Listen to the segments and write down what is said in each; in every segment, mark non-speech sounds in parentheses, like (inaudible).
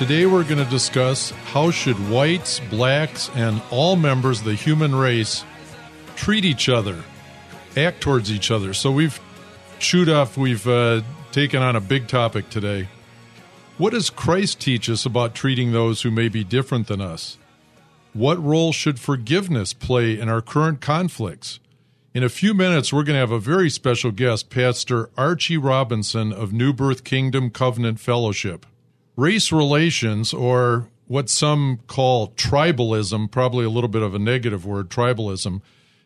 Today we're going to discuss how should whites, blacks, and all members of the human race treat each other, act towards each other. So we've chewed off, we've uh, taken on a big topic today. What does Christ teach us about treating those who may be different than us? What role should forgiveness play in our current conflicts? In a few minutes, we're going to have a very special guest, Pastor Archie Robinson of New Birth Kingdom Covenant Fellowship. Race relations, or what some call tribalism, probably a little bit of a negative word, tribalism,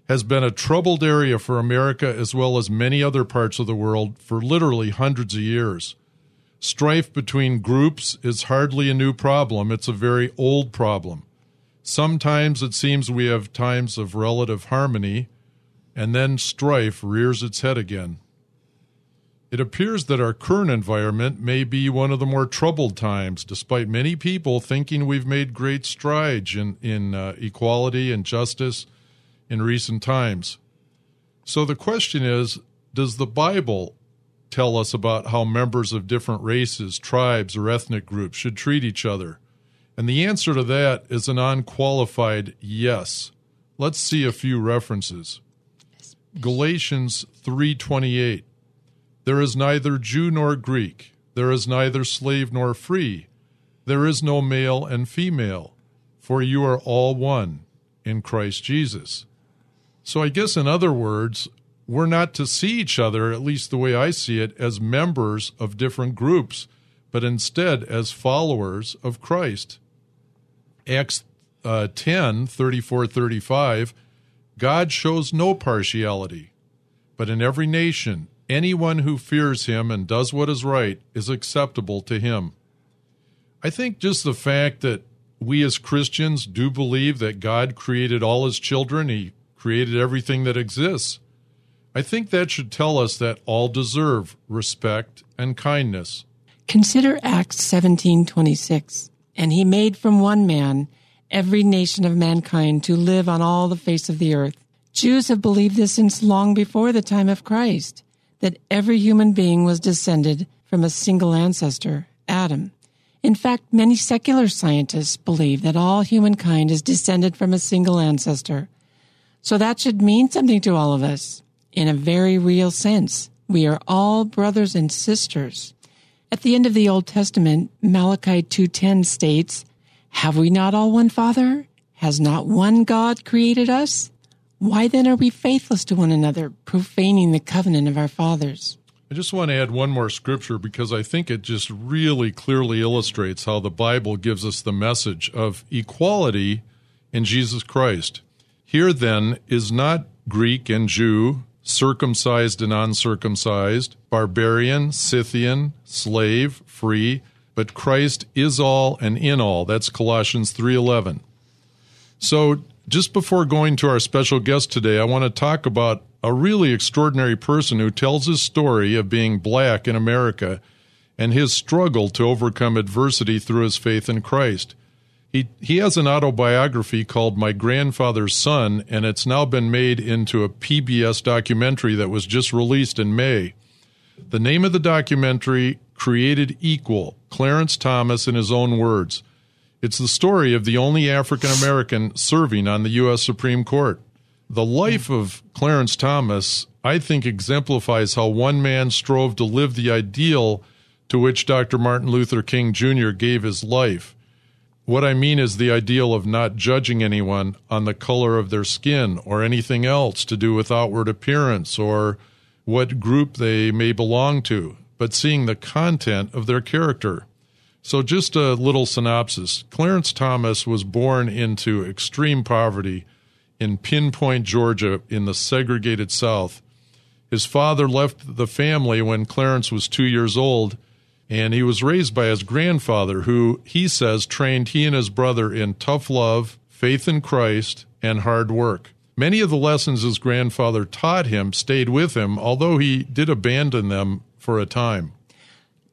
has been a troubled area for America as well as many other parts of the world for literally hundreds of years. Strife between groups is hardly a new problem, it's a very old problem. Sometimes it seems we have times of relative harmony, and then strife rears its head again. It appears that our current environment may be one of the more troubled times, despite many people thinking we've made great strides in, in uh, equality and justice in recent times. So the question is Does the Bible tell us about how members of different races, tribes, or ethnic groups should treat each other? And the answer to that is an unqualified yes. Let's see a few references. Galatians 3:28 there is neither Jew nor Greek. There is neither slave nor free. There is no male and female, for you are all one in Christ Jesus. So, I guess in other words, we're not to see each other, at least the way I see it, as members of different groups, but instead as followers of Christ. Acts uh, 10 34 35 God shows no partiality, but in every nation, Anyone who fears him and does what is right is acceptable to him. I think just the fact that we as Christians do believe that God created all his children, he created everything that exists. I think that should tell us that all deserve respect and kindness. Consider Acts 17:26. And he made from one man every nation of mankind to live on all the face of the earth. Jews have believed this since long before the time of Christ that every human being was descended from a single ancestor, Adam. In fact, many secular scientists believe that all humankind is descended from a single ancestor. So that should mean something to all of us. In a very real sense, we are all brothers and sisters. At the end of the Old Testament, Malachi 2:10 states, "Have we not all one Father? Has not one God created us? Why then are we faithless to one another, profaning the covenant of our fathers? I just want to add one more scripture because I think it just really clearly illustrates how the Bible gives us the message of equality in Jesus Christ. Here then is not Greek and Jew, circumcised and uncircumcised, barbarian, Scythian, slave, free, but Christ is all and in all. That's Colossians 3:11. So just before going to our special guest today, I want to talk about a really extraordinary person who tells his story of being black in America and his struggle to overcome adversity through his faith in Christ. He, he has an autobiography called My Grandfather's Son, and it's now been made into a PBS documentary that was just released in May. The name of the documentary, Created Equal Clarence Thomas in his own words. It's the story of the only African American serving on the U.S. Supreme Court. The life of Clarence Thomas, I think, exemplifies how one man strove to live the ideal to which Dr. Martin Luther King Jr. gave his life. What I mean is the ideal of not judging anyone on the color of their skin or anything else to do with outward appearance or what group they may belong to, but seeing the content of their character. So, just a little synopsis Clarence Thomas was born into extreme poverty in Pinpoint, Georgia, in the segregated South. His father left the family when Clarence was two years old and he was raised by his grandfather, who he says trained he and his brother in tough love, faith in Christ, and hard work. Many of the lessons his grandfather taught him stayed with him, although he did abandon them for a time.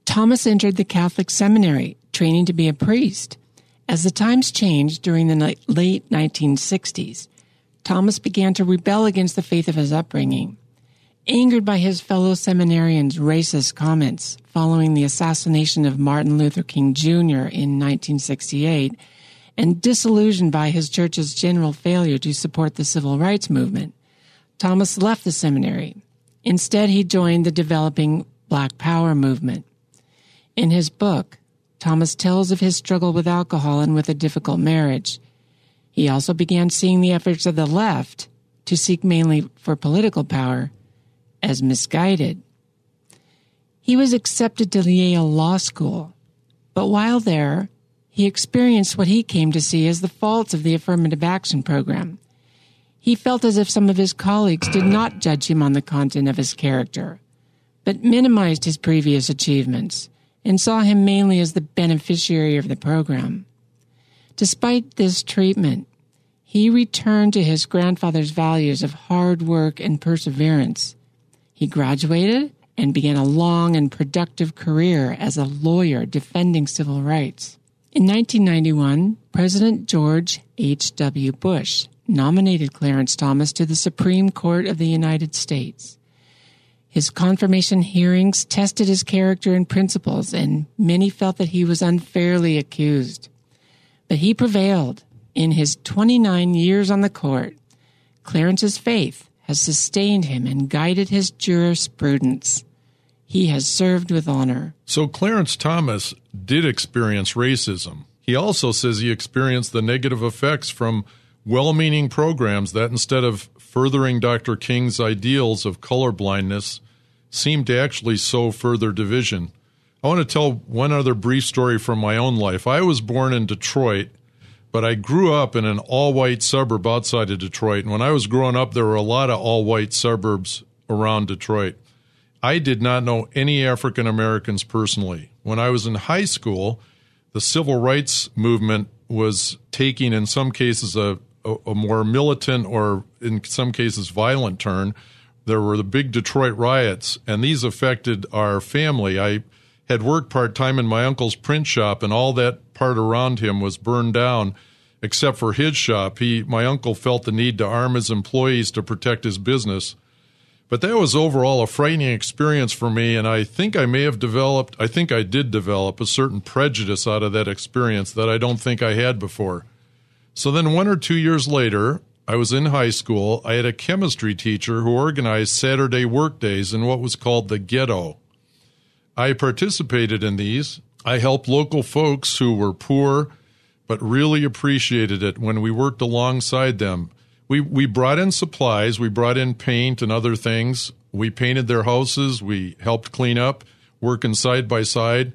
Thomas entered the Catholic seminary, training to be a priest. As the times changed during the late 1960s, Thomas began to rebel against the faith of his upbringing. Angered by his fellow seminarians' racist comments following the assassination of Martin Luther King Jr. in 1968, and disillusioned by his church's general failure to support the civil rights movement, Thomas left the seminary. Instead, he joined the developing Black Power movement. In his book, Thomas tells of his struggle with alcohol and with a difficult marriage. He also began seeing the efforts of the left to seek mainly for political power as misguided. He was accepted to Yale Law School, but while there, he experienced what he came to see as the faults of the affirmative action program. He felt as if some of his colleagues did not judge him on the content of his character, but minimized his previous achievements and saw him mainly as the beneficiary of the program. Despite this treatment, he returned to his grandfather's values of hard work and perseverance he graduated and began a long and productive career as a lawyer defending civil rights. In 1991, President George H.W. Bush nominated Clarence Thomas to the Supreme Court of the United States. His confirmation hearings tested his character and principles, and many felt that he was unfairly accused. But he prevailed. In his 29 years on the court, Clarence's faith has sustained him and guided his jurisprudence. He has served with honor. So Clarence Thomas did experience racism. He also says he experienced the negative effects from well meaning programs that, instead of furthering Dr. King's ideals of colorblindness, seemed to actually sow further division. I want to tell one other brief story from my own life. I was born in Detroit but I grew up in an all white suburb outside of Detroit. And when I was growing up, there were a lot of all white suburbs around Detroit. I did not know any African Americans personally. When I was in high school, the civil rights movement was taking, in some cases, a, a, a more militant or, in some cases, violent turn. There were the big Detroit riots, and these affected our family. I had worked part time in my uncle's print shop, and all that part around him was burned down, except for his shop. He, my uncle, felt the need to arm his employees to protect his business. But that was overall a frightening experience for me, and I think I may have developed, I think I did develop a certain prejudice out of that experience that I don't think I had before. So then, one or two years later, I was in high school. I had a chemistry teacher who organized Saturday work days in what was called the ghetto. I participated in these. I helped local folks who were poor but really appreciated it when we worked alongside them. We, we brought in supplies, we brought in paint and other things. We painted their houses, we helped clean up, working side by side.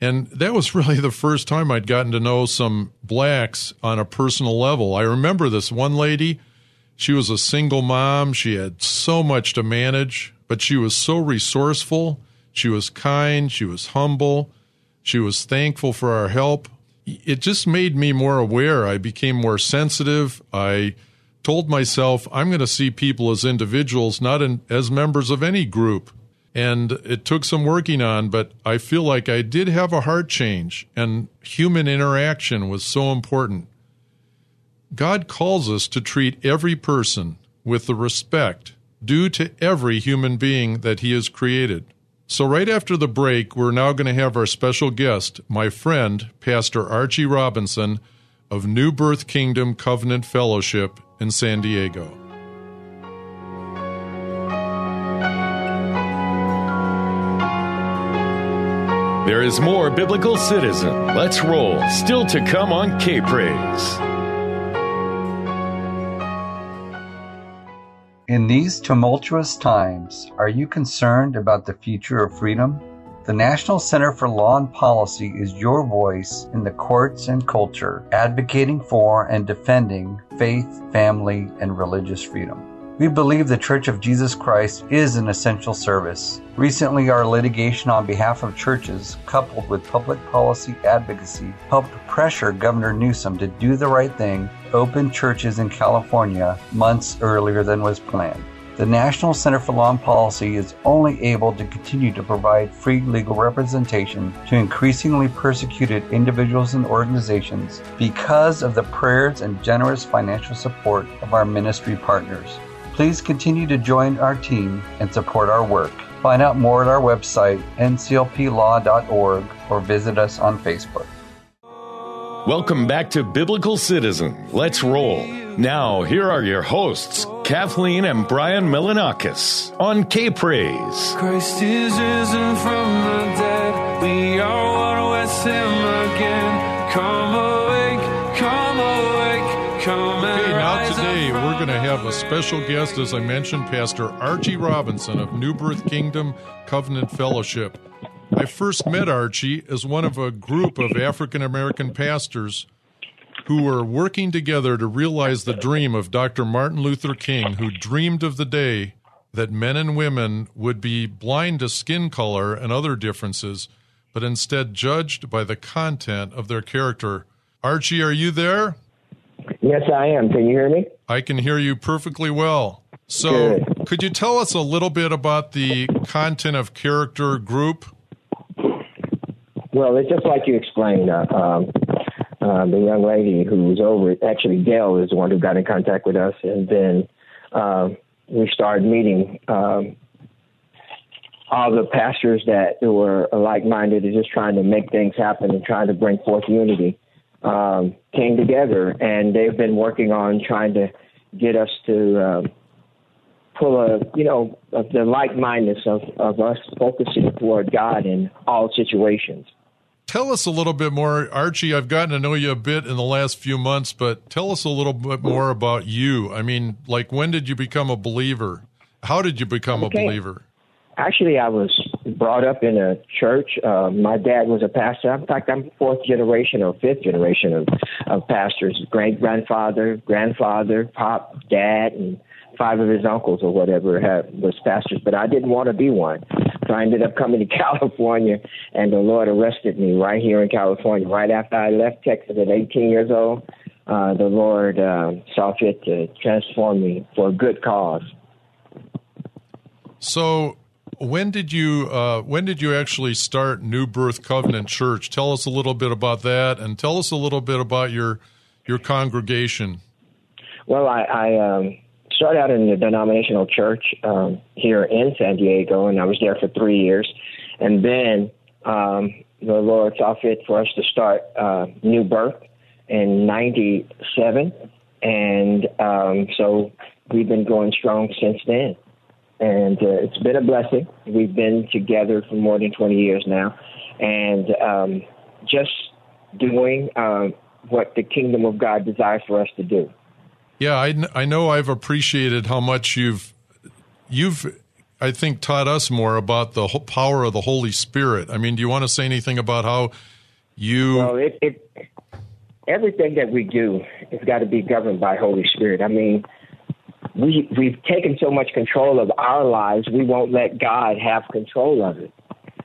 And that was really the first time I'd gotten to know some blacks on a personal level. I remember this one lady, she was a single mom, she had so much to manage, but she was so resourceful she was kind, she was humble, she was thankful for our help. It just made me more aware. I became more sensitive. I told myself I'm going to see people as individuals, not in, as members of any group. And it took some working on, but I feel like I did have a heart change, and human interaction was so important. God calls us to treat every person with the respect due to every human being that He has created. So, right after the break, we're now going to have our special guest, my friend, Pastor Archie Robinson of New Birth Kingdom Covenant Fellowship in San Diego. There is more Biblical Citizen. Let's roll. Still to come on K Praise. In these tumultuous times, are you concerned about the future of freedom? The National Center for Law and Policy is your voice in the courts and culture, advocating for and defending faith, family, and religious freedom. We believe the Church of Jesus Christ is an essential service. Recently, our litigation on behalf of churches, coupled with public policy advocacy, helped pressure Governor Newsom to do the right thing, open churches in California months earlier than was planned. The National Center for Law and Policy is only able to continue to provide free legal representation to increasingly persecuted individuals and organizations because of the prayers and generous financial support of our ministry partners. Please continue to join our team and support our work. Find out more at our website, nclplaw.org, or visit us on Facebook. Welcome back to Biblical Citizen. Let's roll. Now, here are your hosts, Kathleen and Brian Melanakis on K Praise. Christ is risen from the dead. We are one with him again. Going to have a special guest, as I mentioned, Pastor Archie Robinson of New Birth Kingdom Covenant Fellowship. I first met Archie as one of a group of African American pastors who were working together to realize the dream of Dr. Martin Luther King, who dreamed of the day that men and women would be blind to skin color and other differences, but instead judged by the content of their character. Archie, are you there? Yes, I am. Can you hear me? I can hear you perfectly well. So, Good. could you tell us a little bit about the content of character group? Well, it's just like you explained. Uh, um, uh, the young lady who was over, actually, Gail is the one who got in contact with us, and then uh, we started meeting um, all the pastors that were like-minded and just trying to make things happen and trying to bring forth unity. Um, came together, and they've been working on trying to get us to um, pull a, you know, of the like-mindedness of, of us focusing toward God in all situations. Tell us a little bit more, Archie. I've gotten to know you a bit in the last few months, but tell us a little bit more about you. I mean, like, when did you become a believer? How did you become Okay. a believer? Actually, I was brought up in a church. Uh, my dad was a pastor. In fact, I'm fourth generation or fifth generation of, of pastors. Great grandfather, grandfather, pop, dad, and five of his uncles or whatever had, was pastors. But I didn't want to be one. So I ended up coming to (laughs) California, and the Lord arrested me right here in California. Right after I left Texas at 18 years old, uh, the Lord uh, saw fit to transform me for a good cause. So, when did you uh, when did you actually start New Birth Covenant Church? Tell us a little bit about that, and tell us a little bit about your your congregation. Well, I, I um, started out in the denominational church um, here in San Diego, and I was there for three years. And then um, the Lord saw fit for us to start uh, New Birth in '97, and um, so we've been going strong since then. And uh, it's been a blessing. We've been together for more than 20 years now, and um, just doing uh, what the kingdom of God desires for us to do. Yeah, I, I know I've appreciated how much you've you've I think taught us more about the power of the Holy Spirit. I mean, do you want to say anything about how you Well, it, it everything that we do has got to be governed by Holy Spirit. I mean, we we've taken so much control of our lives, we won't let God have control of it.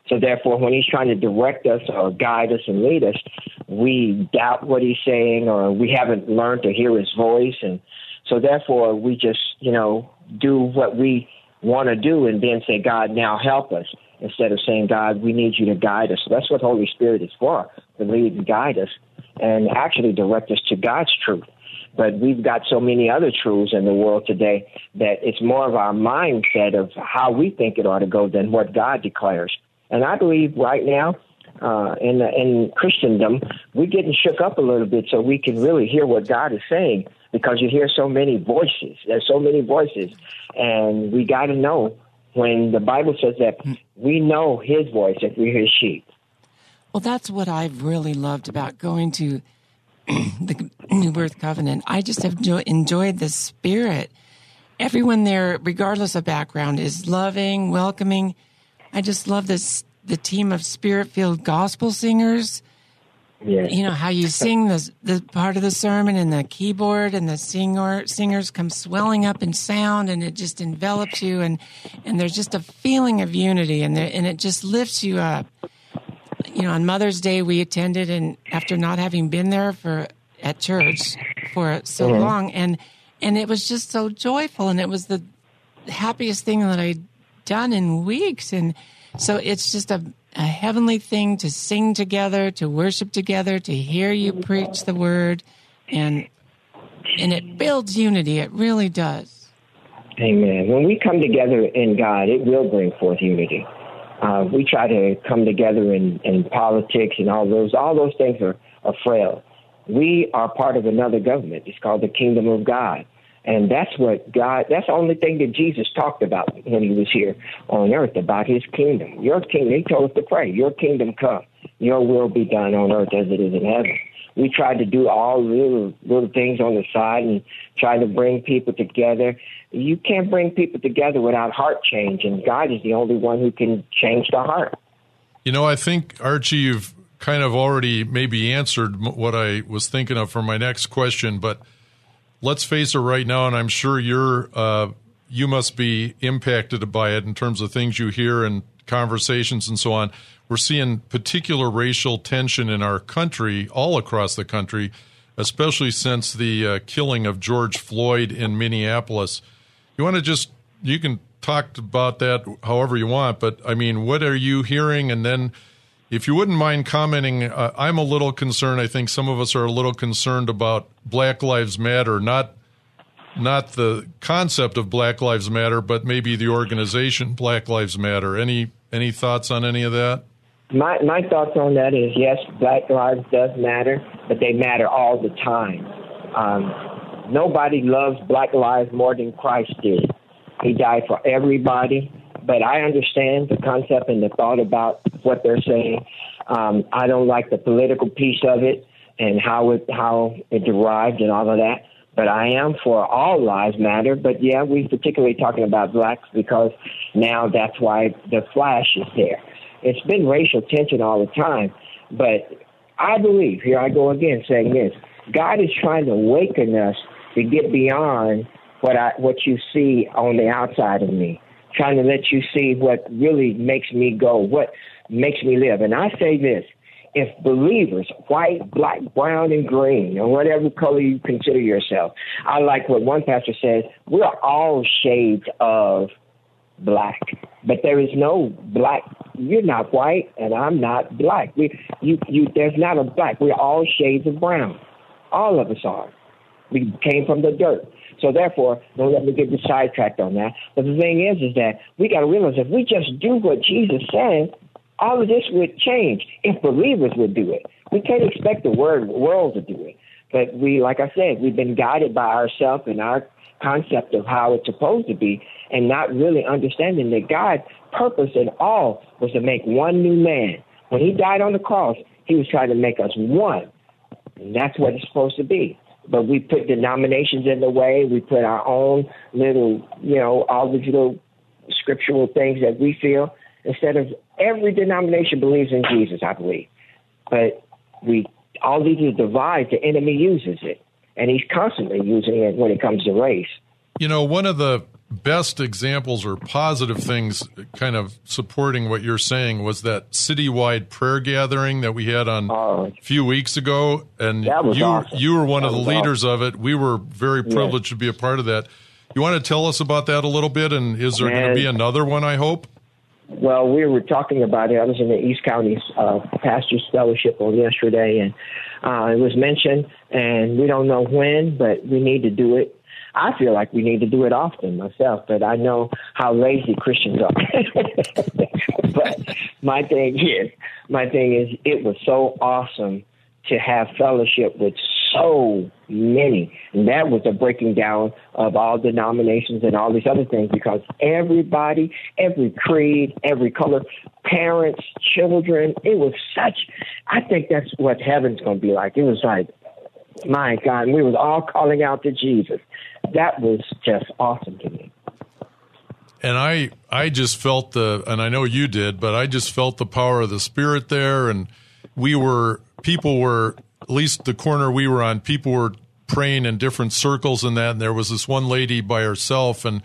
So therefore, when He's trying to direct us or guide us and lead us, we doubt what He's saying, or we haven't learned to hear His voice, and so therefore we just you know do what we want to do and then say, God, now help us, instead of saying, God, we need you to guide us. So that's what Holy Spirit is for, to lead and guide us and actually direct us to God's truth. But we've got so many other truths in the world today that it's more of our mindset of how we think it ought to go than what God declares. And I believe right now, uh, in in Christendom, we're getting shook up a little bit so we can really hear what God is saying because you hear so many voices. There's so many voices, and we got to know when the Bible says that we know His voice if we're His sheep. Well, that's what I've really loved about going to (clears throat) the New Birth Covenant. I just have enjoyed the spirit. Everyone there, regardless of background, is loving, welcoming. I just love this the team of spirit filled gospel singers. Yeah. You know how you sing the the part of the sermon and the keyboard and the singer singers come swelling up in sound and it just envelops you and and there's just a feeling of unity and there, and it just lifts you up you know, on Mother's Day we attended, and after not having been there for at church for so mm-hmm. long, and and it was just so joyful, and it was the happiest thing that I'd done in weeks, and so it's just a, a heavenly thing to sing together, to worship together, to hear you preach the word, and and it builds unity. It really does. Amen. When we come together in God, it will bring forth unity. Uh, we try to come together in, in politics and all those. All those things are, are frail. We are part of another government. It's called the kingdom of God. And that's what God, that's the only thing that Jesus talked about when he was here on earth about his kingdom. Your kingdom, he told us to pray, your kingdom come, your will be done on earth as it is in heaven. We tried to do all little, little things on the side and try to bring people together you can't bring people together without heart change, and God is the only one who can change the heart. You know, I think Archie, you've kind of already maybe answered what I was thinking of for my next question, but let's face it right now, and I'm sure you're uh, you must be impacted by it in terms of things you hear and conversations and so on. We're seeing particular racial tension in our country, all across the country, especially since the uh, killing of George Floyd in Minneapolis. You want to just you can talk about that however you want, but I mean, what are you hearing? And then, if you wouldn't mind commenting, uh, I'm a little concerned. I think some of us are a little concerned about Black Lives Matter, not not the concept of Black Lives Matter, but maybe the organization Black Lives Matter. Any any thoughts on any of that? My my thoughts on that is yes, Black lives does matter, but they matter all the time. Um, Nobody loves black lives more than Christ did. He died for everybody. But I understand the concept and the thought about what they're saying. Um, I don't like the political piece of it and how it how it derived and all of that. But I am for all lives matter. But yeah, we're particularly talking about blacks because now that's why the flash is there. It's been racial tension all the time. But I believe, here I go again saying this God is trying to awaken us to get beyond what I what you see on the outside of me, trying to let you see what really makes me go, what makes me live. And I say this: if believers, white, black, brown, and green, or whatever color you consider yourself, I like what one pastor says: we're all shades of black, but there is no black. You're not white, and I'm not black. We, you, you. There's not a black. We're all shades of brown. All of us are. We came from the dirt. So therefore, don't let me get sidetracked on that. But the thing is, is that we got to realize if we just do what Jesus said, all of this would change if believers would do it. We can't expect the word, world to do it. But we, like I said, we've been guided by ourselves and our concept of how it's supposed to be, and not really understanding that God's purpose in all was to make one new man. When He died on the cross, He was trying to make us one, and that's what it's supposed to be but we put denominations in the way. We put our own little, you know, all these little scriptural things that we feel instead of every denomination believes in Jesus, I believe. But we all these are divides. The enemy uses it, and he's constantly using it when it comes to race. You know, one of the best examples or positive things kind of supporting what you're saying was that citywide prayer gathering that we had on oh. a few weeks ago and you awesome. you were one that of the leaders awesome. of it we were very privileged yeah. to be a part of that You want to tell us about that a little bit? And is there going to be another one? I hope. Well, we were talking about it. I was in the East County uh, Pastors Fellowship on yesterday, and uh, it was mentioned. And we don't know when, but we need to do it. I feel like we need to do it often myself, but I know how lazy Christians are. (laughs) but my thing is, my thing is, it was so awesome to have fellowship with so many. And that was a breaking down of all denominations and all these other things because everybody, every creed, every color, parents, children, it was such, I think that's what heaven's going to be like. It was like, my God, and we was all calling out to Jesus. That was just awesome to me. And I, I just felt the, and I know you did, but I just felt the power of the Spirit there. And we were, people were, at least the corner we were on, people were praying in different circles and that. And there was this one lady by herself, and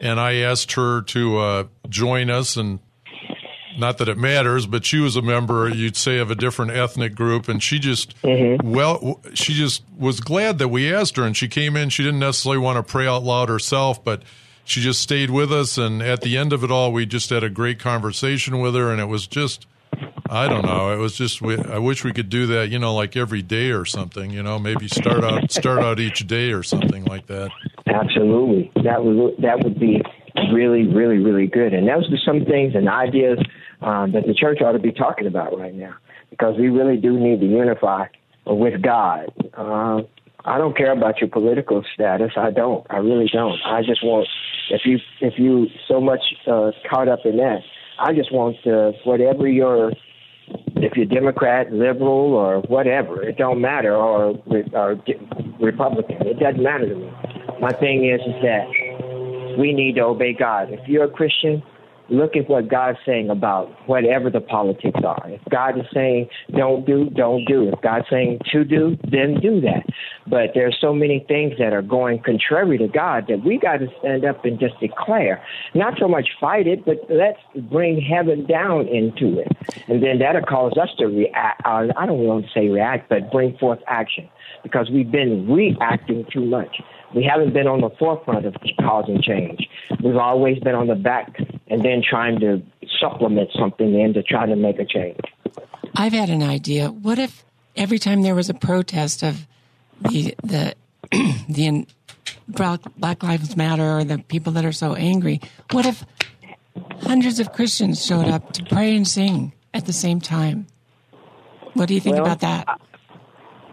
and I asked her to uh, join us, and not that it matters, but she was a member, you'd say, of a different ethnic group, and she just mm-hmm. well, she just was glad that we asked her, and she came in. She didn't necessarily want to pray out loud herself, but she just stayed with us, and at the end of it all, we just had a great conversation with her, and it was just. I don't know. It was just. I wish we could do that. You know, like every day or something. You know, maybe start out start out each day or something like that. Absolutely, that would that would be really, really, really good. And those are some things and ideas um, that the church ought to be talking about right now, because we really do need to unify with God. Uh, I don't care about your political status. I don't. I really don't. I just want if you if you so much uh, caught up in that, I just want uh, whatever your if you're Democrat, liberal, or whatever, it don't matter, or, or Republican, it doesn't matter to me. My thing is, is that we need to obey God. If you're a Christian, look at what God's saying about whatever the politics are. If God is saying don't do, don't do. If God's saying to do, then do that. But there's so many things that are going contrary to God that we got to stand up and just declare. Not so much fight it, but let's bring heaven down into it. And then that'll cause us to react. Uh, I don't want to say react, but bring forth action because we've been reacting too much. We haven't been on the forefront of causing change. We've always been on the back and then trying to supplement something in to try to make a change. I've had an idea. What if every time there was a protest of the the (clears throat) the Black Lives Matter or the people that are so angry, what if hundreds of Christians showed up to pray and sing at the same time? What do you think well, about that?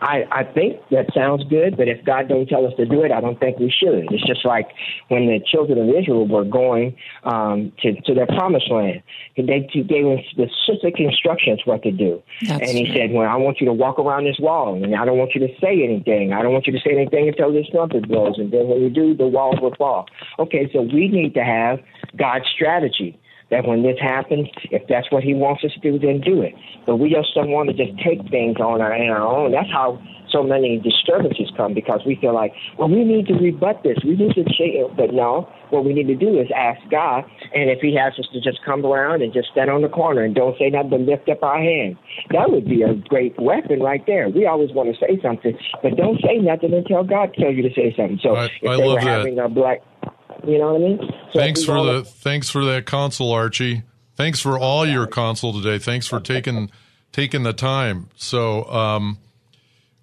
I, I think that sounds good, but if God don't tell us to do it, I don't think we should. It's just like when the children of Israel were going um, to, to their promised land. And they gave them specific instructions what to do. That's and he true. said, well, I want you to walk around this wall, and I don't want you to say anything. I don't want you to say anything until this trumpet blows, and then when you do, the walls will fall. Okay, so we need to have God's strategy that when this happens, if that's what he wants us to do, then do it. But we just don't want to just take things on our, on our own. That's how so many disturbances come because we feel like, well, we need to rebut this. We need to change it. But no, what we need to do is ask God. And if he has us to just come around and just stand on the corner and don't say nothing but lift up our hands, that would be a great weapon right there. We always want to say something, but don't say nothing until God tells you to say something. So I, if I they were that. having a black you know what I mean? So thanks for the thanks for that console, Archie. Thanks for all your console today. Thanks for taking taking the time. So um,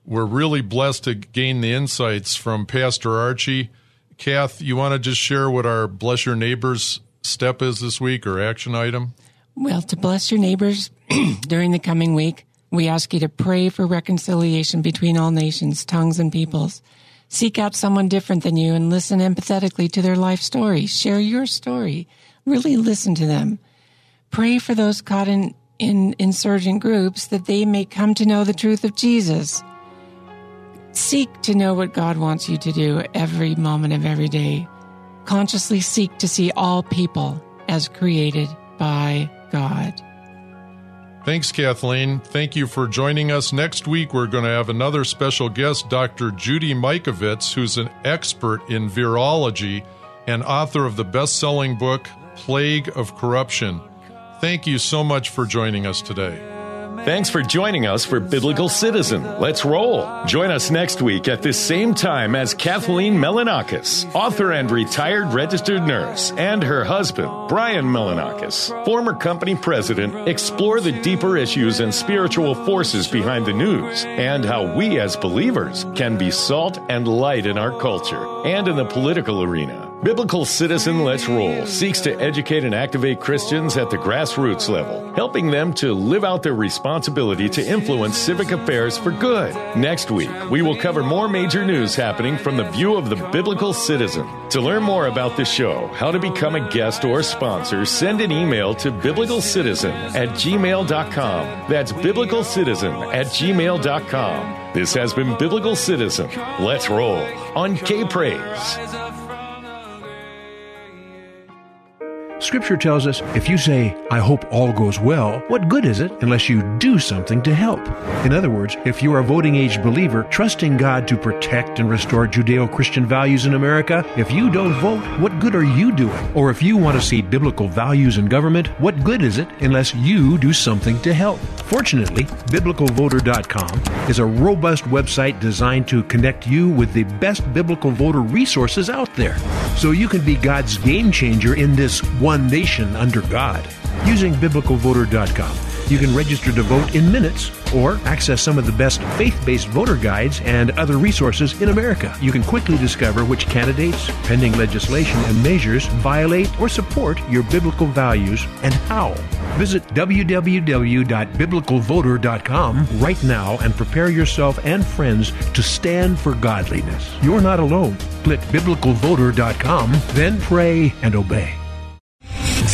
we're really blessed to gain the insights from Pastor Archie. Kath, you want to just share what our bless your neighbors step is this week or action item? Well, to bless your neighbors (clears throat) during the coming week, we ask you to pray for reconciliation between all nations, tongues, and peoples. Seek out someone different than you and listen empathetically to their life story. Share your story. Really listen to them. Pray for those caught in, in insurgent groups that they may come to know the truth of Jesus. Seek to know what God wants you to do every moment of every day. Consciously seek to see all people as created by God. Thanks, Kathleen. Thank you for joining us. Next week, we're going to have another special guest, Dr. Judy Mikovits, who's an expert in virology and author of the best selling book, Plague of Corruption. Thank you so much for joining us today. Thanks for joining us for Biblical Citizen. Let's roll. Join us next week at this same time as Kathleen Melanakis, author and retired registered nurse, and her husband, Brian Melanakis, former company president, explore the deeper issues and spiritual forces behind the news and how we as believers can be salt and light in our culture and in the political arena. Biblical Citizen Let's Roll seeks to educate and activate Christians at the grassroots level, helping them to live out their responsibility to influence civic affairs for good. Next week, we will cover more major news happening from the view of the biblical citizen. To learn more about the show, how to become a guest or sponsor, send an email to biblicalcitizen at gmail.com. That's biblicalcitizen at gmail.com. This has been Biblical Citizen. Let's roll on K Praise. Scripture tells us if you say, I hope all goes well, what good is it unless you do something to help? In other words, if you're a voting age believer trusting God to protect and restore Judeo Christian values in America, if you don't vote, what good are you doing? Or if you want to see biblical values in government, what good is it unless you do something to help? Fortunately, BiblicalVoter.com is a robust website designed to connect you with the best biblical voter resources out there. So you can be God's game changer in this one nation under God. Using BiblicalVoter.com, you can register to vote in minutes or access some of the best faith based voter guides and other resources in America. You can quickly discover which candidates, pending legislation, and measures violate or support your biblical values and how. Visit www.biblicalvoter.com right now and prepare yourself and friends to stand for godliness. You're not alone. Click biblicalvoter.com, then pray and obey.